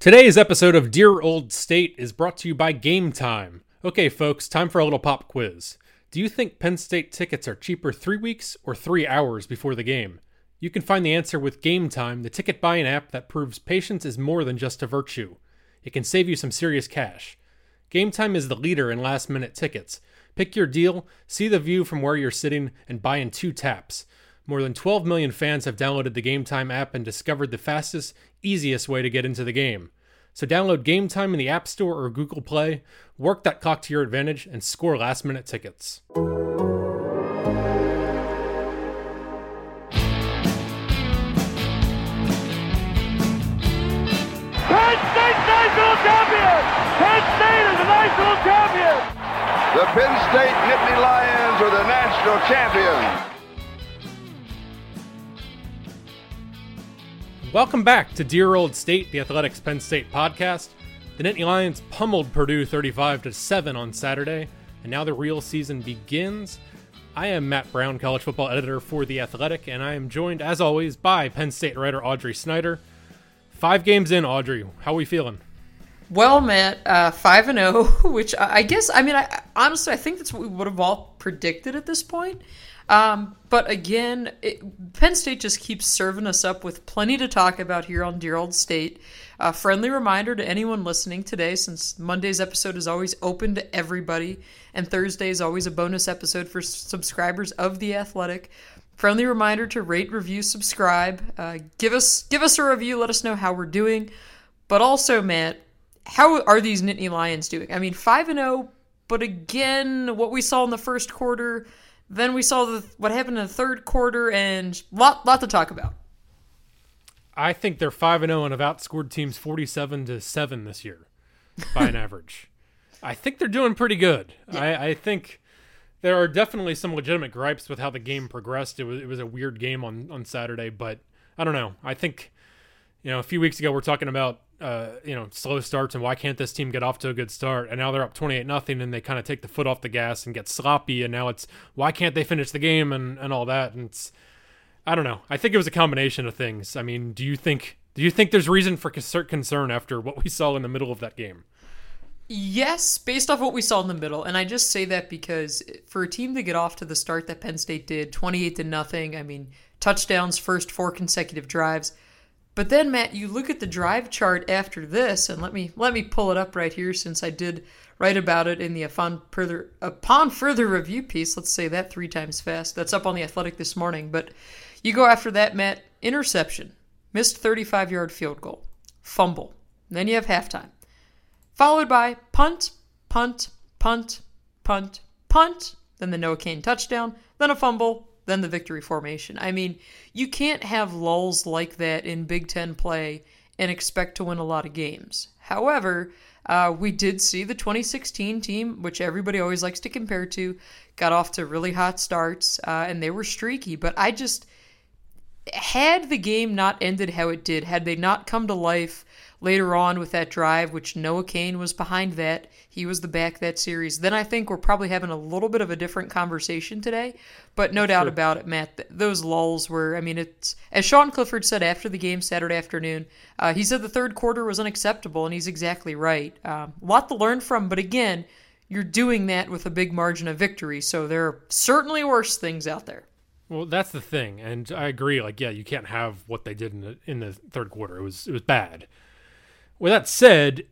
Today's episode of Dear Old State is brought to you by Game Time. Okay, folks, time for a little pop quiz. Do you think Penn State tickets are cheaper three weeks or three hours before the game? You can find the answer with Game Time, the ticket buying app that proves patience is more than just a virtue. It can save you some serious cash. Game Time is the leader in last minute tickets. Pick your deal, see the view from where you're sitting, and buy in two taps. More than 12 million fans have downloaded the Game Time app and discovered the fastest, easiest way to get into the game. So download Game Time in the App Store or Google Play, work that clock to your advantage, and score last minute tickets. Penn State national champion! Penn State is the national champion! The Penn State Nittany Lions are the national champions. Welcome back to Dear Old State, the Athletic's Penn State podcast. The Nittany Lions pummeled Purdue 35 to 7 on Saturday, and now the real season begins. I am Matt Brown, college football editor for The Athletic, and I am joined, as always, by Penn State writer Audrey Snyder. Five games in, Audrey. How are we feeling? Well, Matt, uh, five and zero, which I I guess I mean, I, honestly, I think that's what we would have all predicted at this point. Um, but again, it, Penn State just keeps serving us up with plenty to talk about here on Dear Old State. A friendly reminder to anyone listening today, since Monday's episode is always open to everybody, and Thursday is always a bonus episode for subscribers of the Athletic. Friendly reminder to rate, review, subscribe. Uh, give us give us a review. Let us know how we're doing. But also, Matt, how are these Nittany Lions doing? I mean, five and zero, but again, what we saw in the first quarter, then we saw the, what happened in the third quarter, and lot lot to talk about. I think they're 5 and 0 and have outscored teams 47 to 7 this year by an average. I think they're doing pretty good. I, I think there are definitely some legitimate gripes with how the game progressed. It was it was a weird game on on Saturday, but I don't know. I think you know a few weeks ago we're talking about uh, you know slow starts and why can't this team get off to a good start? And now they're up twenty eight nothing and they kind of take the foot off the gas and get sloppy. And now it's why can't they finish the game and and all that? And it's I don't know. I think it was a combination of things. I mean, do you think do you think there's reason for concern after what we saw in the middle of that game? Yes, based off what we saw in the middle, and I just say that because for a team to get off to the start that Penn State did, twenty-eight to nothing. I mean, touchdowns first four consecutive drives. But then, Matt, you look at the drive chart after this, and let me let me pull it up right here since I did write about it in the upon further upon further review piece. Let's say that three times fast. That's up on the Athletic this morning. But you go after that, Matt. Interception, missed thirty-five yard field goal, fumble. Then you have halftime followed by punt, punt, punt, punt, punt, then the Noah Cain touchdown, then a fumble, then the victory formation. I mean, you can't have lulls like that in Big Ten play and expect to win a lot of games. However, uh, we did see the 2016 team, which everybody always likes to compare to, got off to really hot starts, uh, and they were streaky. But I just, had the game not ended how it did, had they not come to life later on with that drive, which Noah Cain was behind that. He was the back that series. Then I think we're probably having a little bit of a different conversation today. But no doubt about it, Matt, th- those lulls were, I mean, it's, as Sean Clifford said after the game Saturday afternoon, uh, he said the third quarter was unacceptable, and he's exactly right. Um, a lot to learn from, but again, you're doing that with a big margin of victory, so there are certainly worse things out there. Well, that's the thing, and I agree. Like, yeah, you can't have what they did in the in the third quarter. It was it was bad. With that said,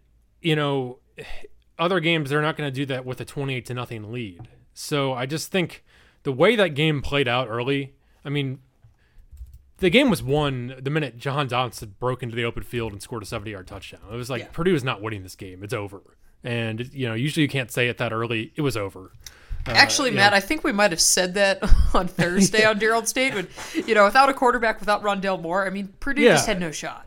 you know, other games they're not going to do that with a twenty-eight to nothing lead. So I just think the way that game played out early. I mean, the game was won the minute Jahan Dotson broke into the open field and scored a seventy-yard touchdown. It was like Yeah. Purdue is not winning this game. It's over. And you know, usually you can't say it that early. It was over. Uh, Actually, Matt, know, I think we might have said that on Thursday on Dear Old State. When, you know, without a quarterback, without Rondale Moore, I mean, Purdue Yeah. just had no shot.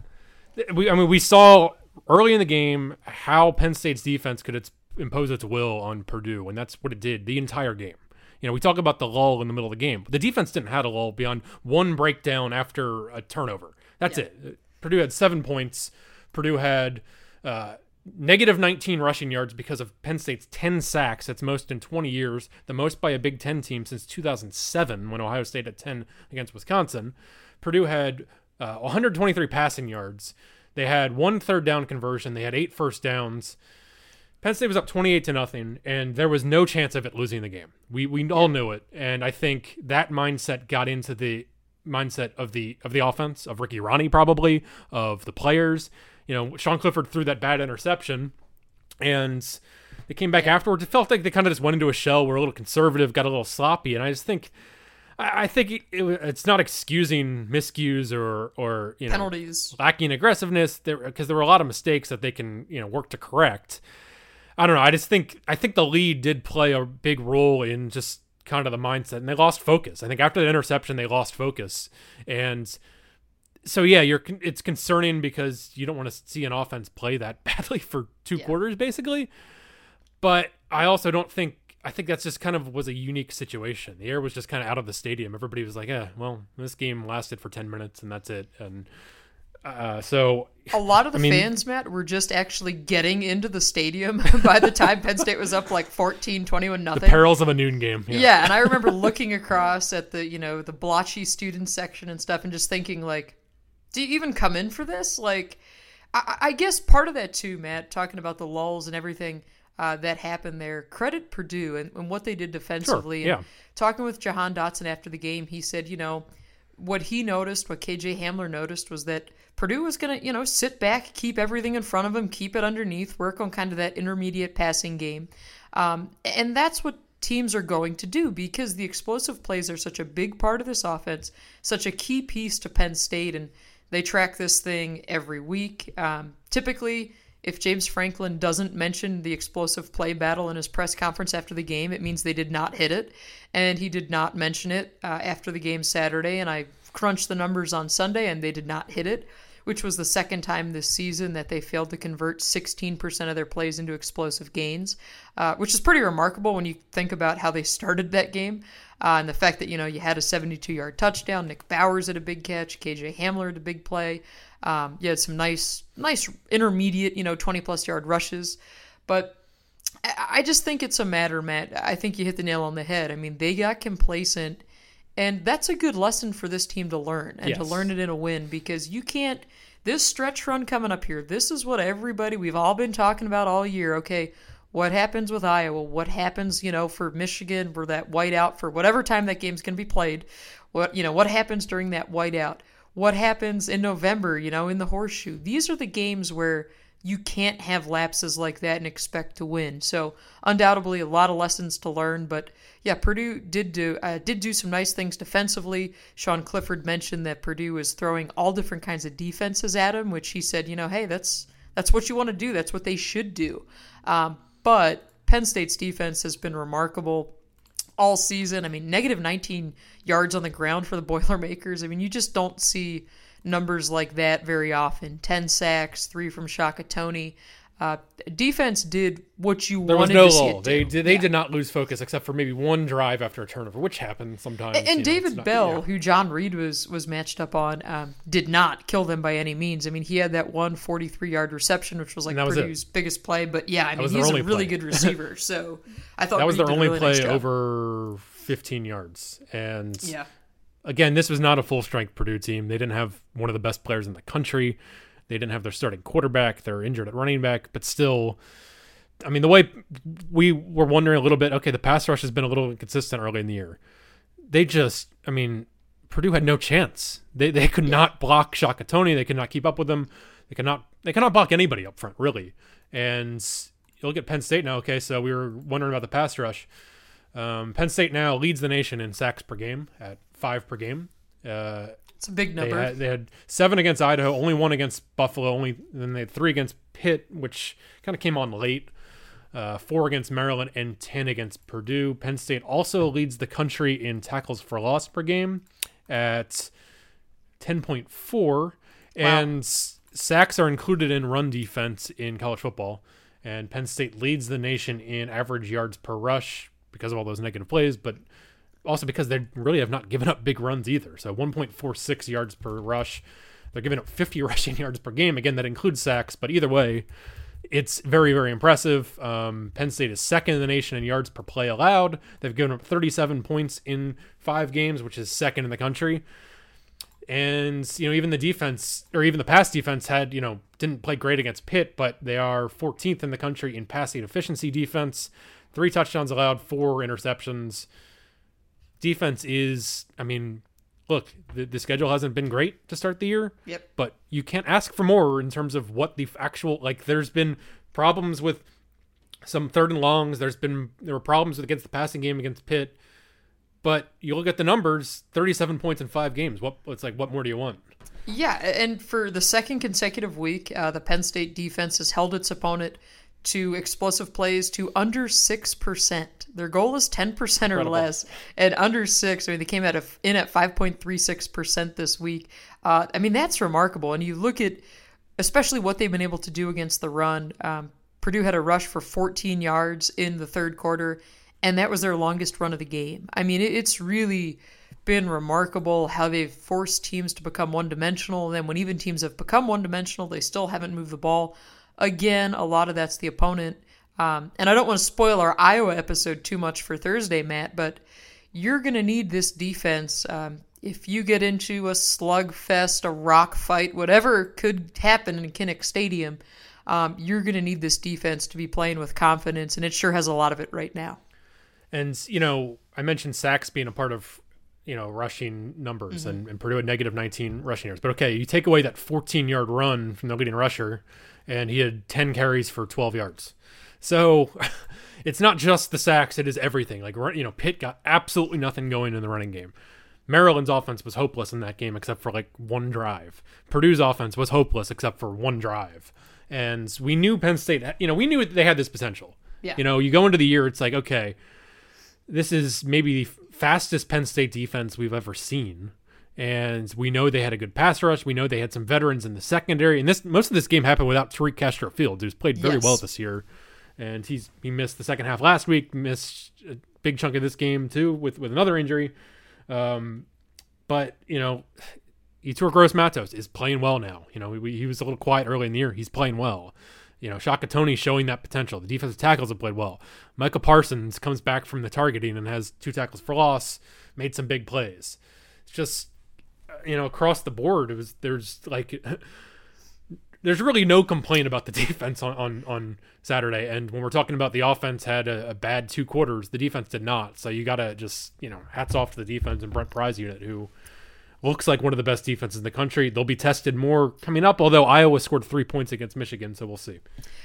we, I mean, we saw early in the game how Penn State's defense could its, impose its will on Purdue, and that's what it did the entire game. You know, we talk about the lull in the middle of the game. The defense didn't have a lull beyond one breakdown after a turnover. That's it. Purdue had seven points. Purdue had uh, negative 19 rushing yards because of Penn State's 10 sacks. That's most in 20 years, the most by a Big Ten team since 2007 when Ohio State had 10 against Wisconsin. Purdue had uh, 123 passing yards. They had one third down conversion. They had eight first downs. Penn State was up 28 to nothing, and there was no chance of it losing the game. We we all knew it, and I think that mindset got into the mindset of the of the offense of Ricky Rahne probably of the players. You know, Sean Clifford threw that bad interception, and they came back afterwards. It felt like they kind of just went into a shell, were a little conservative, got a little sloppy, and I just think. I I think it, it, it's not excusing miscues or or you know Penalties. lacking aggressiveness there because there were a lot of mistakes that they can you know work to correct. I don't know. I just think I think the lead did play a big role in just kind of the mindset, and they lost focus. I think after the interception, they lost focus, and so yeah, you're it's concerning because you don't want to see an offense play that badly for two Yeah. quarters, basically. But I also don't think I think that's just kind of was a unique situation. The air was just kind of out of the stadium. Everybody was like, "Yeah, well, this game lasted for ten minutes, and that's it." And uh, so A lot of the I mean- fans, Matt, were just actually getting into the stadium by the time Penn State was up like 14, 21 the nothing. perils of a noon game. Yeah. and I remember looking across at the, you know, the blotchy student section and stuff and just thinking like, do you even come in for this? Like, I, I guess part of that too, Matt, talking about the lulls and everything uh, that happened there. Credit Purdue and, and what they did defensively. yeah. And talking with Jahan Dotson after the game, he said, you know, what he noticed, what KJ Hamler noticed, was that Purdue was going to, you know, sit back, keep everything in front of him, keep it underneath, work on kind of that intermediate passing game. Um, and that's what teams are going to do because the explosive plays are such a big part of this offense, such a key piece to Penn State, and they track this thing every week. Um, typically, if James Franklin doesn't mention the explosive play battle in his press conference after the game, it means they did not hit it. And he did not mention it uh, after the game Saturday. And I crunched the numbers on Sunday, and they did not hit it, which was the second time this season that they failed to convert 16% of their plays into explosive gains, uh, which is pretty remarkable when you think about how they started that game. Uh, and the fact that, you know, you had a 72 yard touchdown, Nick Bowers had a big catch, KJ Hamler had a big play. Um, you had some nice, nice intermediate, you know, 20 plus yard rushes. But I I just think it's a matter, Matt. I think you hit the nail on the head. I mean, they got complacent, and that's a good lesson for this team to learn and to learn it in a win because you can't. This stretch run coming up here, this is what everybody, we've all been talking about all year. Okay, what happens with Iowa? What happens, you know, for Michigan, for that whiteout, for whatever time that game's going to be played? What, you know, what happens during that whiteout? What happens in November, you know, in the horseshoe? These are the games where you can't have lapses like that and expect to win. So undoubtedly, a lot of lessons to learn. But yeah, Purdue did do uh, did do some nice things defensively. Sean Clifford mentioned that Purdue was throwing all different kinds of defenses at him, which he said, you know, hey, that's that's what you want to do. That's what they should do. Um, but Penn State's defense has been remarkable all season. I mean, negative 19 yards on the ground for the Boilermakers. I mean, you just don't see numbers like that very often. 10 sacks, three from Shaka Toney. Uh, defense did what you There was wanted no to see lull. They do. did. They Yeah. did not lose focus except for maybe one drive after a turnover, which happens sometimes. And know, it's David not- Bell, yeah. who John Reid was was matched up on, um, did not kill them by any means. I mean, he had that one 43 yard reception, which was like And was it. Purdue's biggest play. But yeah, I mean, he's a really play. good receiver. So I thought that was Reed their only really play nice over 15 yards, and Yeah. again, this was not a full strength Purdue team. They didn't have one of the best players in the country. They didn't have their starting quarterback. They're injured at running back, but still, I mean, the way we were wondering a little bit, okay, the pass rush has been a little inconsistent early in the year. They just, I mean, Purdue had no chance. They they could not block Shaka Toney. They could not keep up with them. They cannot they cannot block anybody up front, really. And you look at Penn State now. Okay, so we were wondering about the pass rush. Um, Penn State now leads the nation in sacks per game at five per game. Uh, It's a big they number. had, they had seven against Idaho, only one against Buffalo, only then they had three against Pitt, which kind of came on late. Uh, four against Maryland and ten against Purdue. Penn State also leads the country in tackles for loss per game at ten point four, and s- sacks are included in run defense in college football. And Penn State leads the nation in average yards per rush because of all those negative plays, but also because they really have not given up big runs either. So 1.46 yards per rush. They're giving up 50 rushing yards per game. Again, that includes sacks, but either way, it's very, very impressive. Um, Penn State is second in the nation in yards per play allowed. They've given up 37 points in five games, which is second in the country. And you know, even the defense or even the pass defense had you know didn't play great against Pitt, but they are 14th in the country in passing efficiency defense. Three touchdowns allowed, four interceptions. Defense is, I mean, look, the, the schedule hasn't been great to start the year. Yep. But you can't ask for more in terms of what the actual like. There's been problems with some third and longs. There's been there were problems with against the passing game against Pitt. But you look at the numbers: 37 points in five games. What it's like? What more do you want? Yeah, and for the second consecutive week, uh, the Penn State defense has held its opponent to explosive plays to under 6%. Their goal is 10% or Incredible. less, and under 6. I mean, they came out of, in at 5.36% this week. Uh, I mean, that's remarkable. And you look at especially what they've been able to do against the run. Um, Purdue had a rush for 14 yards in the third quarter, and that was their longest run of the game. I mean, it, it's really been remarkable how they've forced teams to become one dimensional. And then when even teams have become one dimensional, they still haven't moved the ball. Again, a lot of that's the opponent. Um, and I don't want to spoil our Iowa episode too much for Thursday, Matt, but you're going to need this defense. Um, if you get into a slugfest, a rock fight, whatever could happen in Kinnick Stadium, um, you're going to need this defense to be playing with confidence, and it sure has a lot of it right now. And you know, I mentioned sacks being a part of you know rushing numbers, and, and Purdue had negative 19 rushing yards. But okay, you take away that 14 yard run from the leading rusher, and he had 10 carries for 12 yards. So it's not just the sacks; it is everything. Like you know, Pitt got absolutely nothing going in the running game. Maryland's offense was hopeless in that game except for like one drive. Purdue's offense was hopeless except for one drive. And we knew Penn State, you know, we knew they had this potential. Yeah. You know, you go into the year, it's like, okay, this is maybe the fastest Penn State defense we've ever seen. And we know they had a good pass rush. We know they had some veterans in the secondary. And this most of this game happened without Tariq Castro Fields, who's played very Yes. well this year. And he's he missed the second half last week, missed a big chunk of this game too with, with another injury. Um, but you know, Yetur Gross Matos is playing well now. You know, we, he was a little quiet early in the year. He's playing well. You know, Shaka Toney showing that potential. The defensive tackles have played well. Micah Parsons comes back from the targeting and has two tackles for loss, made some big plays. It's just, you know, across the board, it was there's like, there's really no complaint about the defense on on, on Saturday. And when we're talking about the offense had a, a bad two quarters, the defense did not. So you got to just, you know, hats off to the defense and Brent Pry's unit who looks like one of the best defenses in the country. They'll be tested more coming up, although Iowa scored three points against Michigan, so we'll see.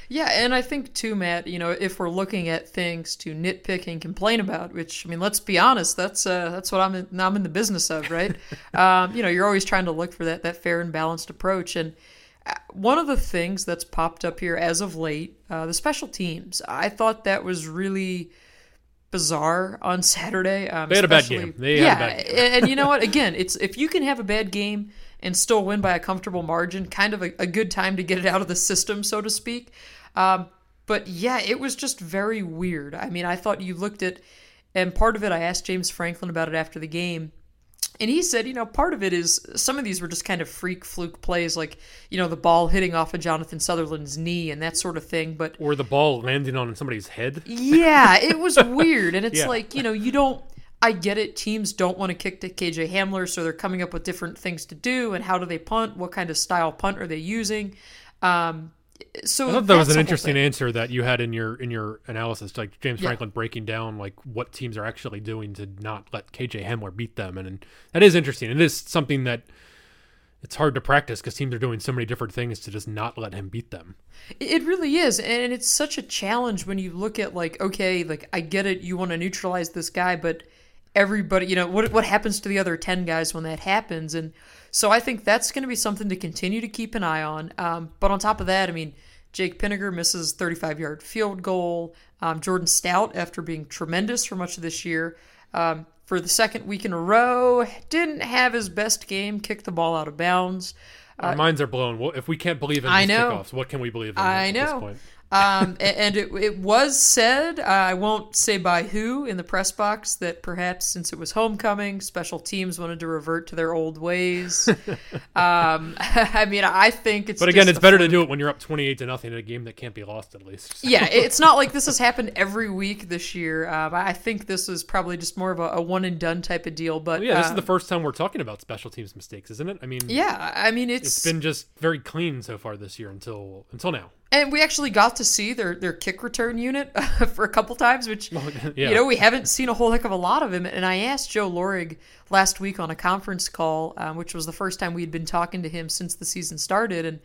Yeah, and I think too, Matt. You know, if we're looking at things to nitpick and complain about, which I mean, let's be honest, that's uh, that's what I'm in, I'm in the business of, right? um, you know, you're always trying to look for that that fair and balanced approach, and uh, one of the things that's popped up here as of late, uh, the special teams. I thought that was really bizarre on Saturday. Um, They had a bad game. They had yeah, a bad game. and, and you know what? Again, it's if you can have a bad game and still win by a comfortable margin, kind of a, a good time to get it out of the system, so to speak. Um, but yeah, it was just very weird. I mean, I thought you looked at, and part of it, I asked James Franklin about it after the game. And he said, you know, part of it is some of these were just kind of freak fluke plays, like, you know, the ball hitting off of Jonathan Sutherland's knee and that sort of thing. But Or the ball landing on somebody's head. yeah, it was weird. And it's Yeah. like, you know, you don't, I get it. Teams don't want to kick to KJ Hamler, so they're coming up with different things to do. And how do they punt? What kind of style punt are they using? Um, so I thought that was an interesting answer that you had in your in your analysis, like James Yeah. Franklin breaking down like what teams are actually doing to not let KJ Hamler beat them, and, and that is interesting. It is something that it's hard to practice because teams are doing so many different things to just not let him beat them. It really is, and it's such a challenge when you look at like, okay, like I get it, you want to neutralize this guy, but everybody, you know, what what happens to the other ten guys when that happens? And so I think that's going to be something to continue to keep an eye on. Um, but on top of that, I mean, Jake Pinegar misses 35 yard field goal. Um, Jordan Stout, after being tremendous for much of this year, um, for the second week in a row, didn't have his best game, kicked the ball out of bounds. Our minds are blown. Well, if we can't believe in I know. kickoffs, what can we believe in I know. Um, and it, it was said, uh, I won't say by who in the press box, that perhaps since it was homecoming, special teams wanted to revert to their old ways. um, I mean, I think it's. But again, it's better to do it when you're up 28 to nothing in a game that can't be lost at least. So- yeah, it's not like this has happened every week this year. Um, I think this is probably just more of a, a one and done type of deal. But Well, yeah, this is the first time we're talking about special teams mistakes, isn't it? I mean, yeah, I mean it's, it's been just very clean so far this year until until now. And we actually got to see their their kick return unit for a couple times, which yeah. you know we haven't seen a whole heck of a lot of him. And I asked Joe Lorig last week on a conference call, um, which was the first time we'd been talking to him since the season started. And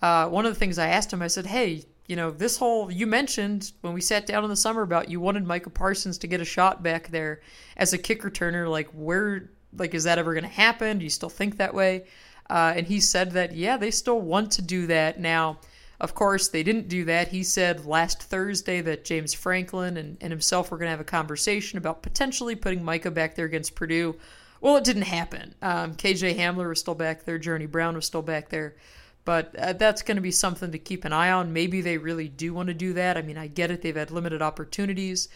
uh, one of the things I asked him, I said, "Hey, you know, this whole you mentioned when we sat down in the summer about you wanted Micah Parsons to get a shot back there as a kick returner. Like, where, like, is that ever going to happen? Do you still think that way?" Uh, and he said that yeah, they still want to do that now. Of course, they didn't do that. He said last Thursday that James Franklin and, and himself were going to have a conversation about potentially putting Micah back there against Purdue. Well, it didn't happen. Um, KJ Hamler was still back there. Journey Brown was still back there. But uh, that's going to be something to keep an eye on. Maybe they really do want to do that. I mean, I get it. They've had limited opportunities.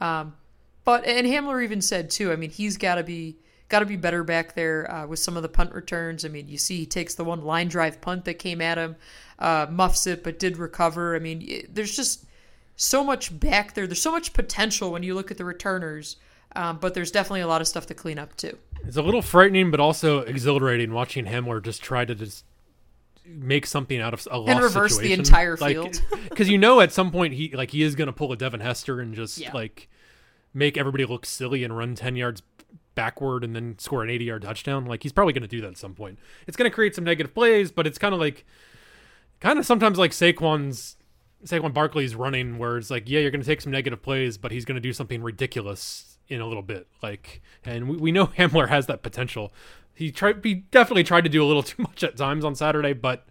Um, but and Hamler even said too. I mean, he's got to be got to be better back there uh, with some of the punt returns. I mean, you see he takes the one line drive punt that came at him, uh, muffs it, but did recover. I mean, it- there's just so much back there. There's so much potential when you look at the returners. Um, but there's definitely a lot of stuff to clean up too. It's a little frightening, but also exhilarating watching Hamler just try to just make something out of a lost reverse the entire Like, field. Because you know at some point he like he is going to pull a Devin Hester and just Yeah. like make everybody look silly and run ten yards backward and then score an 80 yard touchdown. Like he's probably going to do that at some point. It's going to create some negative plays, but it's kind of like kind of sometimes like Saquon's Saquon Barkley's running where it's like, yeah, you're going to take some negative plays, but he's going to do something ridiculous in a little bit. Like, and we, we know Hamler has that potential. He tried, he definitely tried to do a little too much at times on Saturday, but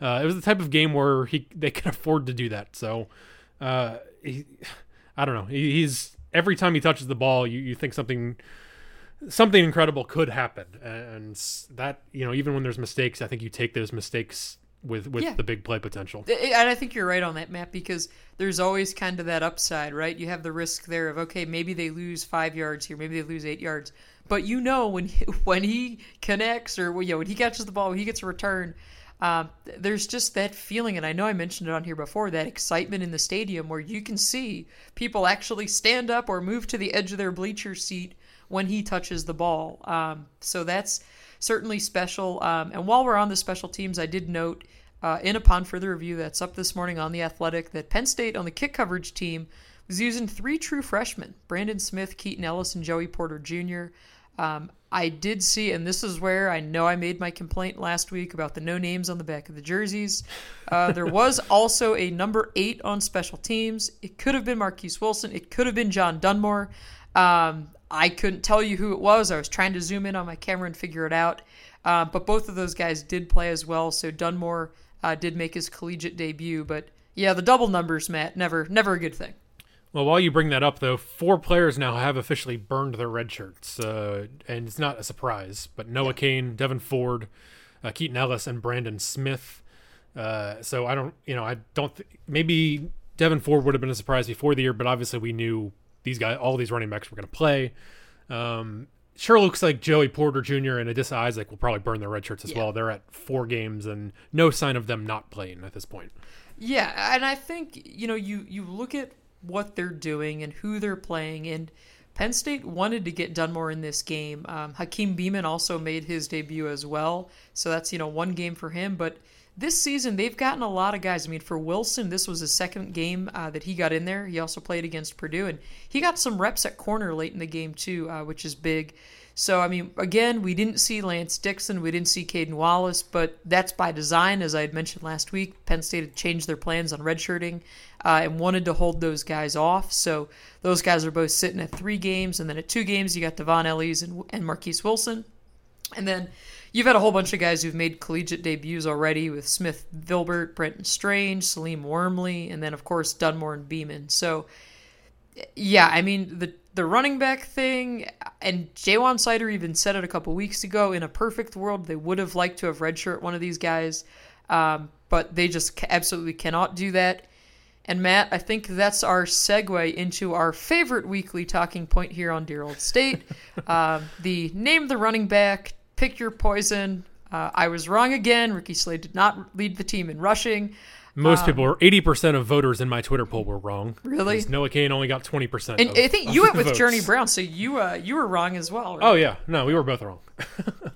uh, it was the type of game where he they can afford to do that. So, uh, he, I don't know. He, he's every time he touches the ball, you, you think something something incredible could happen, and that you know even when there's mistakes, I think you take those mistakes with with Yeah. the big play potential. And I think you're right on that, Matt, because there's always kind of that upside, right? You have the risk there of okay, maybe they lose five yards here, maybe they lose eight yards, but you know when he, when he connects or you know, when he catches the ball, when he gets a return. Um, there's just that feeling, and I know I mentioned it on here before, that excitement in the stadium where you can see people actually stand up or move to the edge of their bleacher seat when he touches the ball. Um, so that's certainly special. Um, and while we're on the special teams, I did note uh, in upon further review that's up this morning on the Athletic that Penn State on the kick coverage team was using three true freshmen: Brandon Smith, Keaton Ellis, and Joey Porter Jr. Um, I did see, and this is where I know I made my complaint last week about the no names on the back of the jerseys. Uh, there was also a number eight on special teams. It could have been Marquise Wilson. It could have been John Dunmore. Um, I couldn't tell you who it was. I was trying to zoom in on my camera and figure it out. Uh, but both of those guys did play as well. So Dunmore uh, did make his collegiate debut. But yeah, the double numbers, Matt, never, never a good thing. Well, while you bring that up, though, four players now have officially burned their red shirts, uh, and it's not a surprise. But Noah Cain, Devyn Ford, uh, Keaton Ellis, and Brandon Smith. Uh, so I don't, you know, I don't. Th- maybe Devyn Ford would have been a surprise before the year, but obviously we knew these guys, all these running backs, were going to play. Um, sure looks like Joey Porter Jr. and Adisa Isaac will probably burn their red shirts as Yeah. well. They're at four games and no sign of them not playing at this point. Yeah, and I think you know you you look at what they're doing and who they're playing, and Penn State wanted to get Dunmore in this game. Um, Hakeem Beamon also made his debut as well, so that's you know one game for him. But this season they've gotten a lot of guys. I mean, for Wilson, this was his second game uh, that he got in there. He also played against Purdue, and he got some reps at corner late in the game too, uh, which is big. So, I mean, again, we didn't see Lance Dixon, we didn't see Caden Wallace, but that's by design. As I had mentioned last week, Penn State had changed their plans on redshirting uh, and wanted to hold those guys off. So, those guys are both sitting at three games, and then at two games, you got Devon Ellies and, and Marquise Wilson. And then you've had a whole bunch of guys who've made collegiate debuts already with Smith Vilbert, Brenton Strange, Salim Wormley, and then, of course, Dunmore and Beamon. So, yeah, I mean the the running back thing, and Ja'Juan Seider even said it a couple weeks ago. In a perfect world, they would have liked to have redshirt one of these guys, um, but they just absolutely cannot do that. And Matt, I think that's our segue into our favorite weekly talking point here on Dear Old State. uh, the name the running back, pick your poison. Uh, I was wrong again. Ricky Slade did not lead the team in rushing. Most people were eighty percent of voters in my Twitter poll were wrong. Really? Noah Cain only got twenty percent. And I think you went with Journey Brown, so you uh, you were wrong as well. Right? Oh yeah, no, we were both wrong.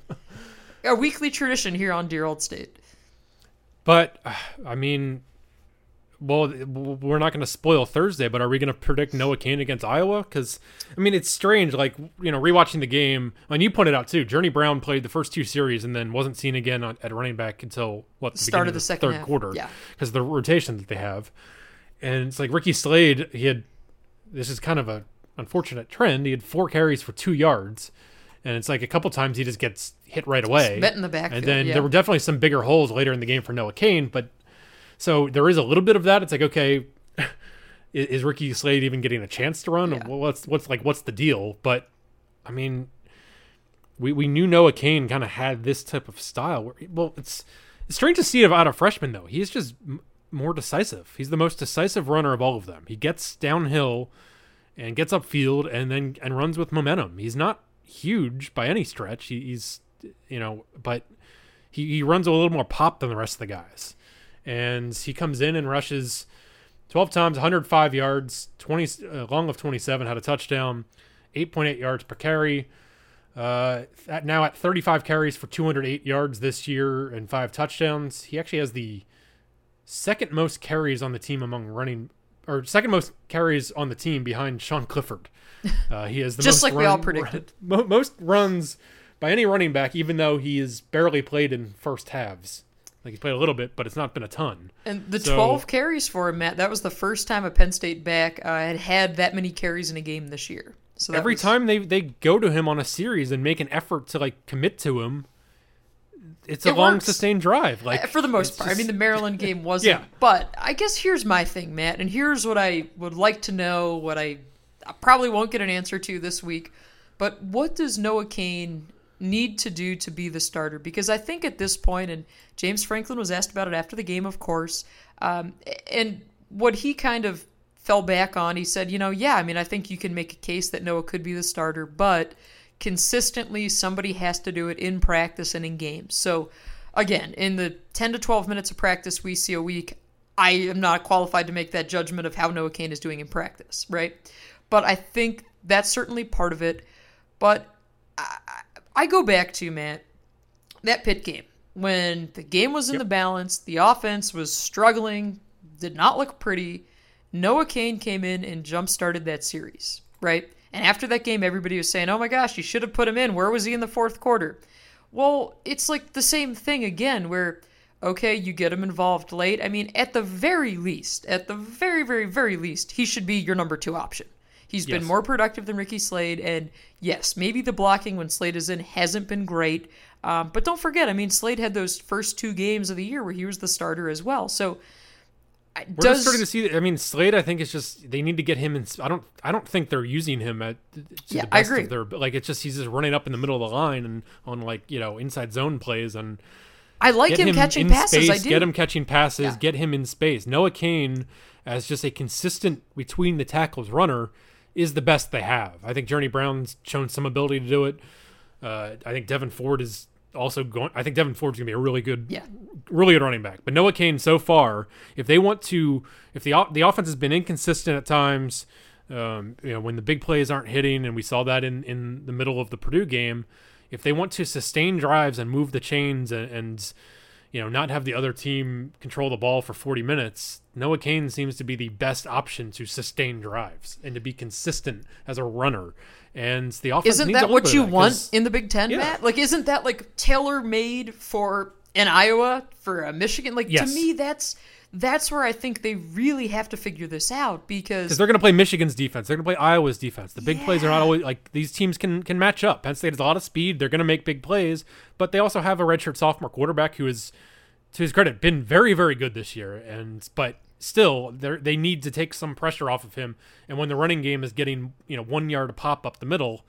A weekly tradition here on Dear Old State. But uh, I mean, well, we're not going to spoil Thursday, but are we going to predict Noah Cain against Iowa? Because I mean, it's strange. Like you know, rewatching the game, and you pointed out too, Journey Brown played the first two series and then wasn't seen again on, at running back until what the Start of the second third half, quarter. yeah. because of the rotation that they have, and it's like Ricky Slade. He had this is kind of a unfortunate trend. He had four carries for two yards. And it's like a couple times he just gets hit right away. met in the backfield, And then yeah. there were definitely some bigger holes later in the game for Noah Cain, but so there is a little bit of that. It's like, okay, i- is Ricky Slade even getting a chance to run? Yeah. What's what's like what's the deal? But I mean, we we knew Noah Cain kind of had this type of style. Where, well, it's it's strange to see it out of freshman though. He's just m- more decisive. He's the most decisive runner of all of them. He gets downhill and gets upfield and then and runs with momentum. He's not huge by any stretch. He, he's you know, but he, he runs a little more pop than the rest of the guys. And he comes in and rushes 12 times, 105 yards, 20 uh, long of 27, had a touchdown, 8.8 yards per carry. Uh, at, now at 35 carries for 208 yards this year and five touchdowns. He actually has the second most carries on the team among running, or second most carries on the team behind Sean Clifford. Uh, he has the Just most like we all run- predicted. mo- most runs by any running back, even though he has barely played in first halves. Like he's played a little bit, but it's not been a ton. And the So- 12 carries for him, Matt, that was the first time a Penn State back uh, had had that many carries in a game this year. So Every was- time they they go to him on a series and make an effort to like commit to him, it's a It long works. sustained drive. Like Uh, for the most part. I mean, the Maryland game wasn't. Yeah. But I guess here's my thing, Matt, and here's what I would like to know. What I, I probably won't get an answer to this week, but what does Noah Cain need to do to be the starter? Because I think at this point, and James Franklin was asked about it after the game, of course, um, and what he kind of fell back on, he said, you know, yeah, I mean, I think you can make a case that Noah could be the starter, but consistently somebody has to do it in practice and in games. So again, in the 10 to 12 minutes of practice we see a week, I am not qualified to make that judgment of how Noah Cain is doing in practice, right? But I think that's certainly part of it. But I, I go back to, Matt, that Pitt game when the game was in the balance, the offense was struggling, did not look pretty. Noah Cain came in and jump started that series, right? And after that game, everybody was saying, oh my gosh, you should have put him in. Where was he in the fourth quarter? Well, it's like the same thing again, where, okay, you get him involved late. I mean, at the very least, at the very, very, very least, he should be your number two option. He's been more productive than Ricky Slade, and yes, maybe the blocking when Slade is in hasn't been great. Um, but don't forget, I mean, Slade had those first two games of the year where he was the starter as well. So, I- We're does just starting to see. I mean, Slade. I think it's just they need to get him in. I don't. I don't think they're using him at to Yeah, the I agree. of their. Like it's just he's just running up in the middle of the line and on like you know inside zone plays and I like him, him catching passes. space. I do. Get him catching passes. Yeah. Get him in space. Noah Cain as just a consistent between the tackles runner is the best they have. I think Journey Brown's shown some ability to do it. Uh, I think Devyn Ford is also going. I think Devyn Ford's gonna be a really good Yeah. really good running back. But Noah Cain so far, if they want to, if the the offense has been inconsistent at times, um, you know when the big plays aren't hitting, and we saw that in in the middle of the Purdue game, if they want to sustain drives and move the chains and, and you know not have the other team control the ball for 40 minutes, Noah Cain seems to be the best option to sustain drives and to be consistent as a runner. And the offense Isn't that what you that, want in the Big Ten, Yeah. Matt? Like, isn't that like tailor made for an Iowa, for a Michigan? Like Yes. to me, that's that's where I think they really have to figure this out because they're going to play Michigan's defense. They're going to play Iowa's defense. The big plays are not always like these teams can can match up. Penn State has a lot of speed. They're going to make big plays, but they also have a redshirt sophomore quarterback who is, to his credit, been very very good this year. And but still, they they need to take some pressure off of him. And when the running game is getting you know one yard a pop up the middle.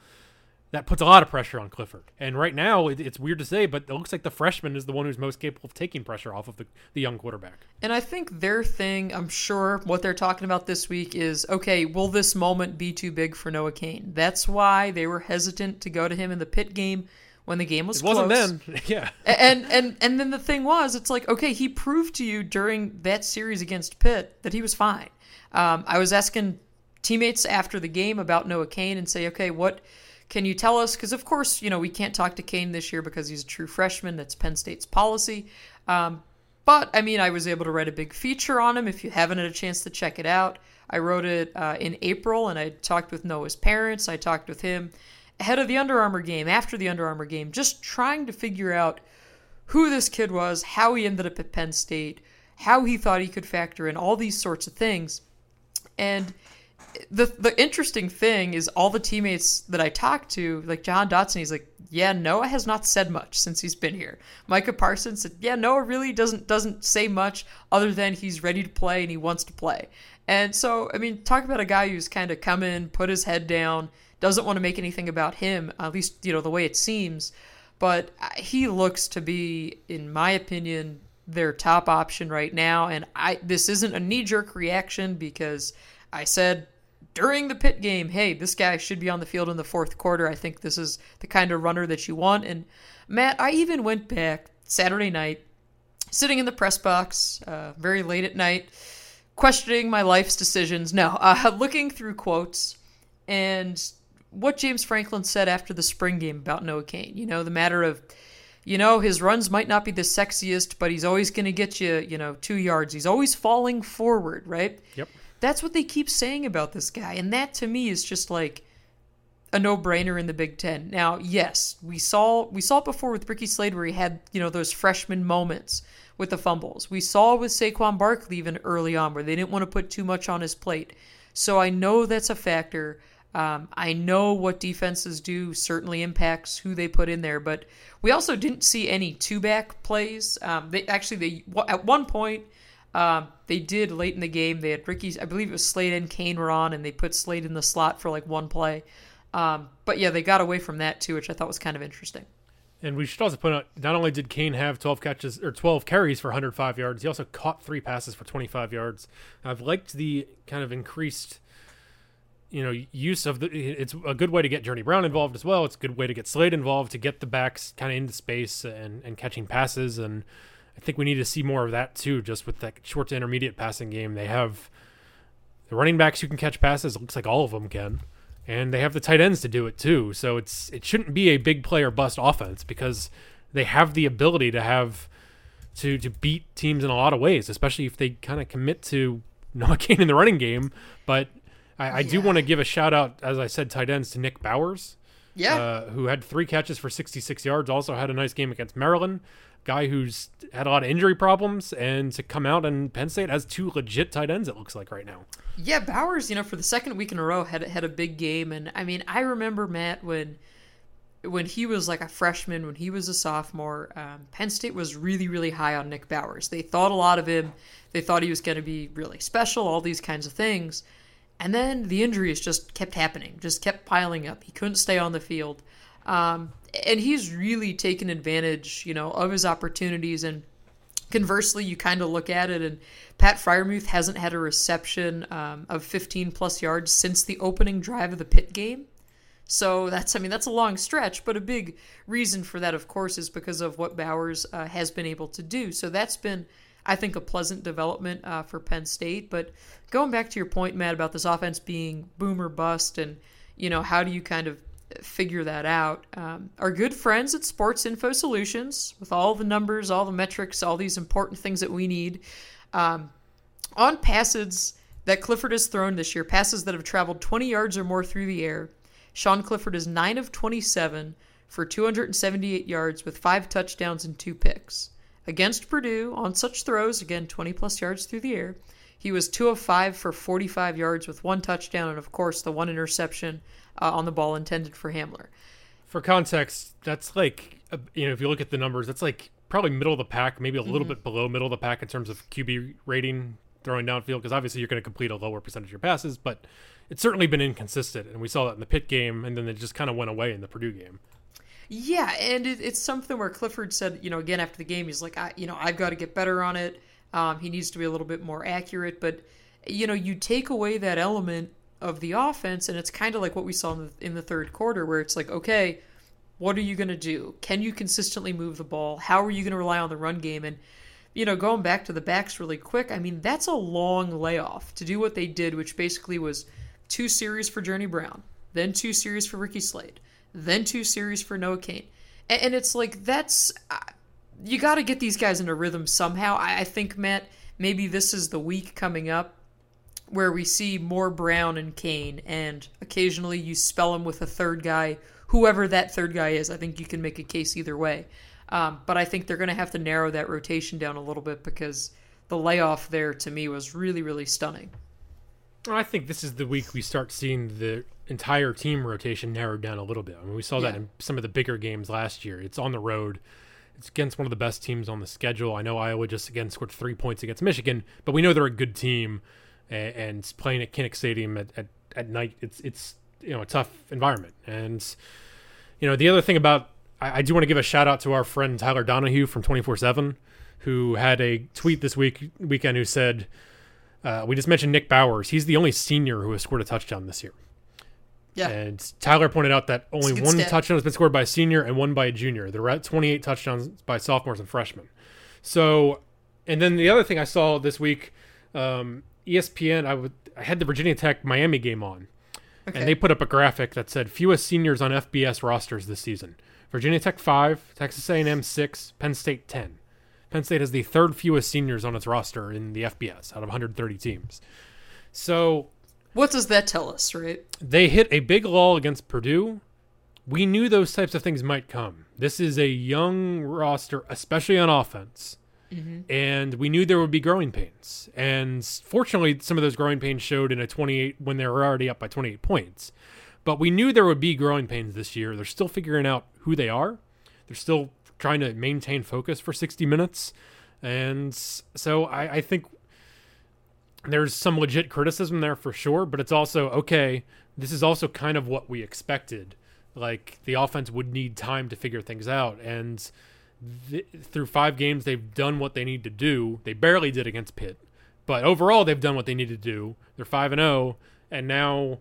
That puts a lot of pressure on Clifford. And right now, it, it's weird to say, but it looks like the freshman is the one who's most capable of taking pressure off of the, the young quarterback. And I think their thing, I'm sure what they're talking about this week is okay, will this moment be too big for Noah Cain? That's why they were hesitant to go to him in the Pitt game when the game was It wasn't close. then. yeah. and and and then the thing was, it's like okay, he proved to you during that series against Pitt that he was fine. Um, I was asking teammates after the game about Noah Cain and say, okay, what can you tell us? Because of course, you know we can't talk to Cain this year because he's a true freshman. That's Penn State's policy. Um, but I mean, I was able to write a big feature on him. If you haven't had a chance to check it out, I wrote it uh, in April, and I talked with Noah's parents. I talked with him ahead of the Under Armour game, after the Under Armour game, just trying to figure out who this kid was, how he ended up at Penn State, how he thought he could factor in all these sorts of things. And the the interesting thing is all the teammates that I talked to, like Jahan Dotson, he's like, yeah, Noah has not said much since he's been here. Micah Parsons said, yeah, Noah really doesn't doesn't say much other than he's ready to play and he wants to play. And so, I mean, talk about a guy who's kind of come in, put his head down, doesn't want to make anything about him, at least you know the way it seems. But uh, he looks to be, in my opinion, their top option right now. And I this isn't a knee jerk reaction because I said during the Pitt game, hey, this guy should be on the field in the fourth quarter. I think this is the kind of runner that you want. And Matt, I even went back Saturday night, sitting in the press box, uh, very late at night, questioning my life's decisions. No, uh, looking through quotes and what James Franklin said after the spring game about Noah Cain. You know, the matter of, you know, his runs might not be the sexiest, but he's always going to get you, you know, two yards. He's always falling forward, right? Yep. That's what they keep saying about this guy. And that to me is just like a no-brainer in the Big 10. Now, yes, we saw we saw it before with Ricky Slade where he had, you know, those freshman moments with the fumbles. We saw with Saquon Barkley even early on where they didn't want to put too much on his plate. So I know that's a factor. Um, I know what defenses do certainly impacts who they put in there, but we also didn't see any two-back plays. Um, they actually they at one point um, they did late in the game. They had Ricky's, I believe it was Slade and Cain were on, and they put Slade in the slot for like one play. Um, but yeah, they got away from that too, which I thought was kind of interesting. And we should also point out, not only did Cain have 12 catches or 12 carries for 105 yards, he also caught three passes for 25 yards. I've liked the kind of increased, you know, use of the. It's a good way to get Journey Brown involved as well. It's a good way to get Slade involved to get the backs kind of into space and and catching passes. And I think we need to see more of that too, just with that short to intermediate passing game. They have the running backs who can catch passes. It looks like all of them can and they have the tight ends to do it too. So it's it shouldn't be a big player bust offense because they have the ability to have to to beat teams in a lot of ways, especially if they kind of commit to not in the running game. But I, I do want to give a shout out, as I said, tight ends to Nick Bowers, Yeah. uh, who had three catches for 66 yards. Also had a nice game against Maryland. Guy who's had a lot of injury problems, and to come out and Penn State has two legit tight ends. It looks like right now. Yeah, Bowers, you know, for the second week in a row had had a big game, and I mean, I remember Matt when when he was like a freshman, when he was a sophomore, um, Penn State was really, really high on Nick Bowers. They thought a lot of him. They thought he was going to be really special, all these kinds of things. And then the injuries just kept happening, just kept piling up. He couldn't stay on the field. Um, and he's really taken advantage, you know, of his opportunities. And conversely, you kind of look at it, and Pat Freiermuth hasn't had a reception um, of 15 plus yards since the opening drive of the Pitt game. So that's, I mean, that's a long stretch, but a big reason for that, of course, is because of what Bowers uh, has been able to do. So that's been, I think, a pleasant development uh, for Penn State. But going back to your point, Matt, about this offense being boom or bust, and you know, how do you kind of figure that out? Um, our good friends at Sports Info Solutions, with all the numbers, all the metrics, all these important things that we need, um, on passes that Clifford has thrown this year, passes that have traveled 20 yards or more through the air. Sean Clifford is 9 of 27 for 278 yards with five touchdowns and two picks. Against Purdue, on such throws, again 20 plus yards through the air, he was 2 of 5 for 45 yards with one touchdown and, of course, the one interception uh, on the ball intended for Hamler. For context, that's like you know if you look at the numbers, that's like probably middle of the pack, maybe a little bit below middle of the pack in terms of QB rating throwing downfield because obviously you're going to complete a lower percentage of your passes, but it's certainly been inconsistent, and we saw that in the Pitt game, and then it just kind of went away in the Purdue game. Yeah, and it, it's something where Clifford said, you know, again after the game, he's like, I, you know, I've got to get better on it. Um, he needs to be a little bit more accurate, but you know, you take away that element of the offense, and it's kind of like what we saw in the, in the third quarter, where it's like, okay, what are you going to do? Can you consistently move the ball? How are you going to rely on the run game? And you know, going back to the backs really quick, I mean, that's a long layoff to do what they did, which basically was two series for Journey Brown, then two series for Ricky Slade, then two series for Noah Cain. And it's like, that's. You got to get these guys in a rhythm somehow. I think, Matt, maybe this is the week coming up where we see more Brown and Cain, and occasionally you spell them with a third guy, whoever that third guy is. I think you can make a case either way. Um, but I think they're going to have to narrow that rotation down a little bit because the layoff there to me was really, really stunning. I think this is the week we start seeing the entire team rotation narrowed down a little bit. I mean, we saw that in some of the bigger games last year. It's on the road. It's against one of the best teams on the schedule. I know Iowa just again scored three points against Michigan, but we know they're a good team, and, and playing at Kinnick Stadium at, at, at night, it's it's you know a tough environment. And you know the other thing about I, I do want to give a shout out to our friend Tyler Donahue from twenty four seven, who had a tweet this week weekend who said. Uh, we just mentioned Nick Bowers. He's the only senior who has scored a touchdown this year. Yeah. And Tyler pointed out that only one stat. touchdown has been scored by a senior and one by a junior. There are 28 touchdowns by sophomores and freshmen. So, and then the other thing I saw this week, um, ESPN, I would I had the Virginia Tech Miami game on, Okay. and they put up a graphic that said fewest seniors on FBS rosters this season. Virginia Tech five, Texas A&M six, Penn State ten. Penn State has the third fewest seniors on its roster in the FBS out of 130 teams. So what does that tell us, right? they hit a big lull against Purdue. We knew those types of things might come. This is a young roster, especially on offense. Mm-hmm. And we knew there would be growing pains. And fortunately, some of those growing pains showed in a 28 when they were already up by 28 points. But we knew there would be growing pains this year. They're still figuring out who they are. They're still trying to maintain focus for 60 minutes. And so I, I think there's some legit criticism there for sure, but it's also okay. This is also kind of what we expected. Like the offense would need time to figure things out, and th- through five games, they've done what they need to do. They barely did against Pitt, but overall, they've done what they need to do. They're five and zero, and now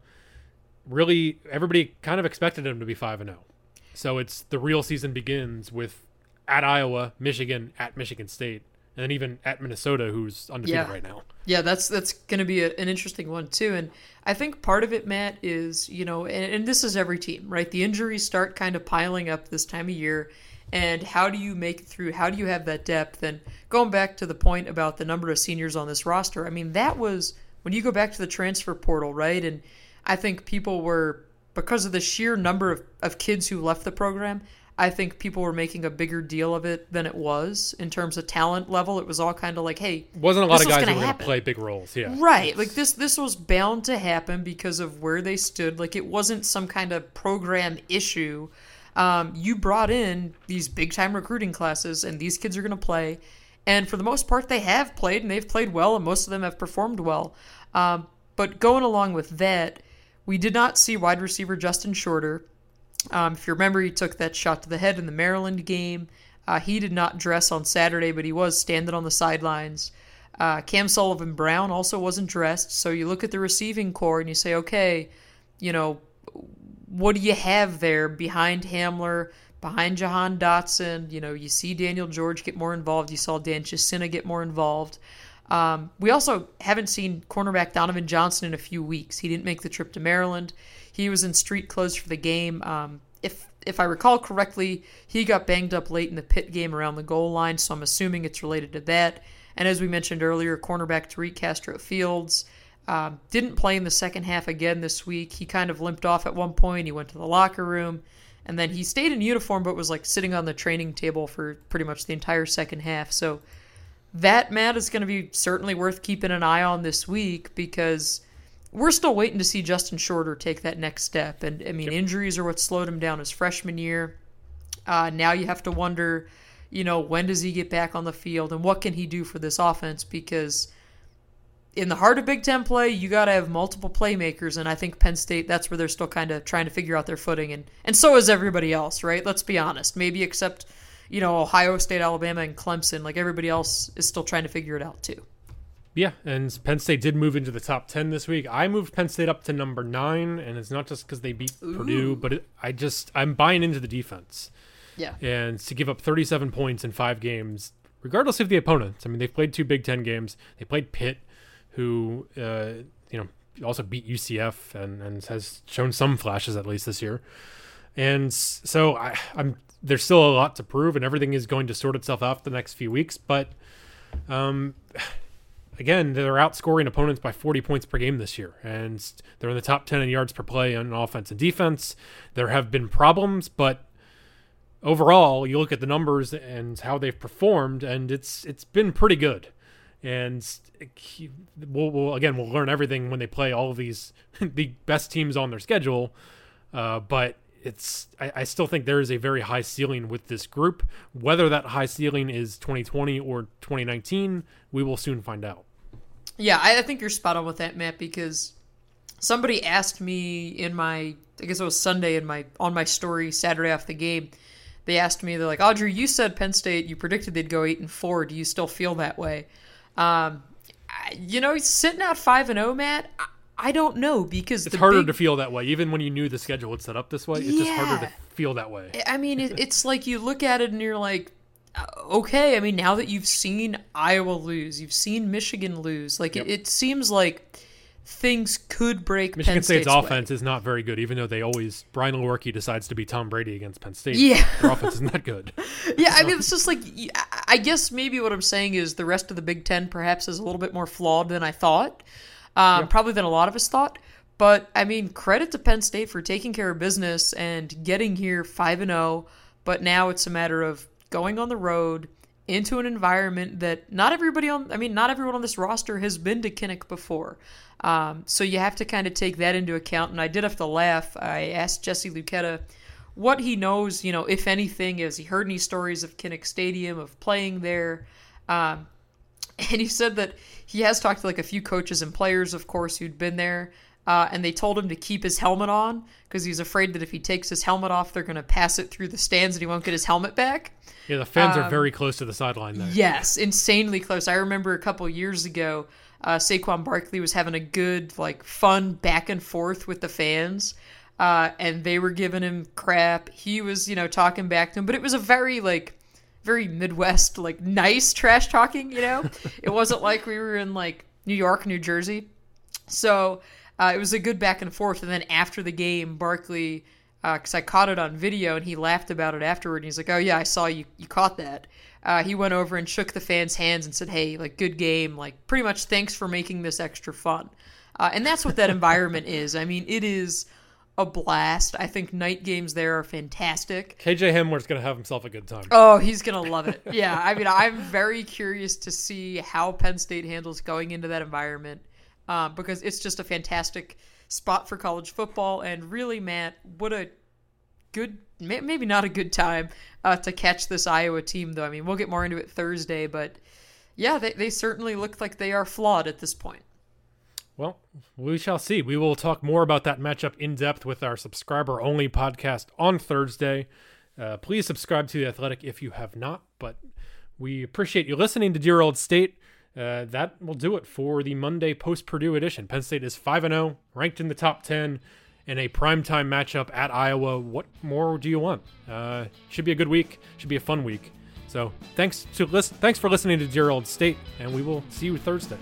really everybody kind of expected them to be five and zero. So it's the real season begins with at Iowa, Michigan, at Michigan State, and then even at Minnesota, who's undefeated Yeah. right now. Yeah, that's that's going to be a, an interesting one too, and I think part of it, Matt, is you know, and, and this is every team, right? The injuries start kind of piling up this time of year, and how do you make it through? How do you have that depth? And going back to the point about the number of seniors on this roster, I mean, that was when you go back to the transfer portal, right? And I think people were because of the sheer number of, of kids who left the program. I think people were making a bigger deal of it than it was in terms of talent level. It was all kind of like, hey, Wasn't a lot of guys who gonna were going to play big roles. Yeah. Right. Like this this was bound to happen because of where they stood. Like it wasn't some kind of program issue. Um, you brought in these big time recruiting classes and these kids are gonna play. And for the most part they have played and they've played well and most of them have performed well. Um, but going along with that, we did not see wide receiver Justin Shorter. Um, if you remember, he took that shot to the head in the Maryland game. Uh, he did not dress on Saturday, but he was standing on the sidelines. Uh, Cam Sullivan Brown also wasn't dressed. So you look at the receiving corps and you say, okay, you know, what do you have there behind Hamler, behind Jahan Dotson? You know, you see Daniel George get more involved. You saw Dan Chisena get more involved. Um, we also haven't seen cornerback Donovan Johnson in a few weeks. He didn't make the trip to Maryland. He was in street clothes for the game. Um, if if I recall correctly, he got banged up late in the Pitt game around the goal line, so I'm assuming it's related to that. And as we mentioned earlier, cornerback Tariq Castro Fields um, didn't play in the second half again this week. He kind of limped off at one point. He went to the locker room, and then he stayed in uniform, but was like sitting on the training table for pretty much the entire second half. So that Matt is going to be certainly worth keeping an eye on this week because we're still waiting to see Justin Shorter take that next step. And I mean, injuries are what slowed him down his freshman year. Uh, now you have to wonder, you know, when does he get back on the field and what can he do for this offense? Because in the heart of Big Ten play, you got to have multiple playmakers, and I think Penn State that's where they're still kind of trying to figure out their footing, and and so is everybody else, right? Let's be honest. Maybe except you know Ohio State, Alabama, and Clemson, like everybody else is still trying to figure it out too. Yeah, and Penn State did move into the top 10 this week. I moved Penn State up to number 9 and it's not just cuz they beat Ooh. Purdue, but it, I just I'm buying into the defense. Yeah. And to give up 37 points in 5 games regardless of the opponents. I mean, they've played two Big 10 games. They played Pitt who uh, you know, also beat UCF and and has shown some flashes at least this year. And so I, I'm there's still a lot to prove and everything is going to sort itself out the next few weeks, but um again, they're outscoring opponents by 40 points per game this year, and they're in the top 10 in yards per play on offense and defense. There have been problems, but overall, you look at the numbers and how they've performed, and it's it's been pretty good. And we'll, we'll again we'll learn everything when they play all of these the best teams on their schedule, uh, but it's I, I, still think there is a very high ceiling with this group. Whether that high ceiling is 2020 or 2019, we will soon find out. Yeah, I, I think you're spot on with that, Matt, because somebody asked me in my I guess it was Sunday in my on my story Saturday after the game. They asked me, they're like, Audrey, you said Penn State, you predicted they'd go eight and four. Do you still feel that way? Um, you know, sitting at five and zero, oh, Matt. I don't know because it's harder big... to feel that way, even when you knew the schedule would set up this way. It's yeah. just harder to feel that way. I mean, it's like you look at it and you're like, uh, okay. I mean, now that you've seen Iowa lose, you've seen Michigan lose. Like yep. it, it, seems like things could break. Michigan Penn State's, State's offense way. is not very good, even though they always Brian Lewerke decides to be Tom Brady against Penn State. Yeah, their offense isn't that good. yeah, I mean, it's just like I guess maybe what I'm saying is the rest of the Big Ten perhaps is a little bit more flawed than I thought. Um, yep. Probably than a lot of us thought. But I mean, credit to Penn State for taking care of business and getting here 5 and 0, but now it's a matter of going on the road into an environment that not everybody on I mean, not everyone on this roster has been to Kinnick before. Um, so you have to kind of take that into account. And I did have to laugh. I asked Jesse Luketa what he knows, you know, if anything, has he heard any stories of Kinnick Stadium, of playing there? Um, and he said that he has talked to like a few coaches and players, of course, who'd been there. Uh, and they told him to keep his helmet on because he's afraid that if he takes his helmet off, they're going to pass it through the stands and he won't get his helmet back. Yeah, the fans um, are very close to the sideline there. Yes, insanely close. I remember a couple years ago, uh, Saquon Barkley was having a good, like, fun back and forth with the fans. Uh, and they were giving him crap. He was, you know, talking back to him, but it was a very, like, very Midwest, like, nice trash talking, you know? it wasn't like we were in, like, New York, New Jersey. So uh, it was a good back and forth. And then after the game, Barkley, because uh, I caught it on video, and he laughed about it afterward. And he's like, "Oh yeah, I saw you. You caught that." Uh, he went over and shook the fans' hands and said, "Hey, like good game. Like pretty much thanks for making this extra fun." Uh, and that's what that environment is. I mean, it is a blast. I think night games there are fantastic. KJ Hamler's going to have himself a good time. Oh, he's going to love it. Yeah, I mean, I'm very curious to see how Penn State handles going into that environment um, because it's just a fantastic spot for college football. And really, Matt, what a good, maybe not a good time uh, to catch this Iowa team, though. I mean, we'll get more into it Thursday, but yeah, they, they certainly look like they are flawed at this point. Well, we shall see. We will talk more about that matchup in depth with our subscriber only podcast on Thursday. Uh, please subscribe to The Athletic if you have not, but we appreciate you listening to Dear Old State. Uh, that will do it for the Monday post Purdue edition. Penn State is 5 0, ranked in the top 10 in a primetime matchup at Iowa. What more do you want? Uh, should be a good week. Should be a fun week. So thanks to list- thanks for listening to Dear Old State, and we will see you Thursday.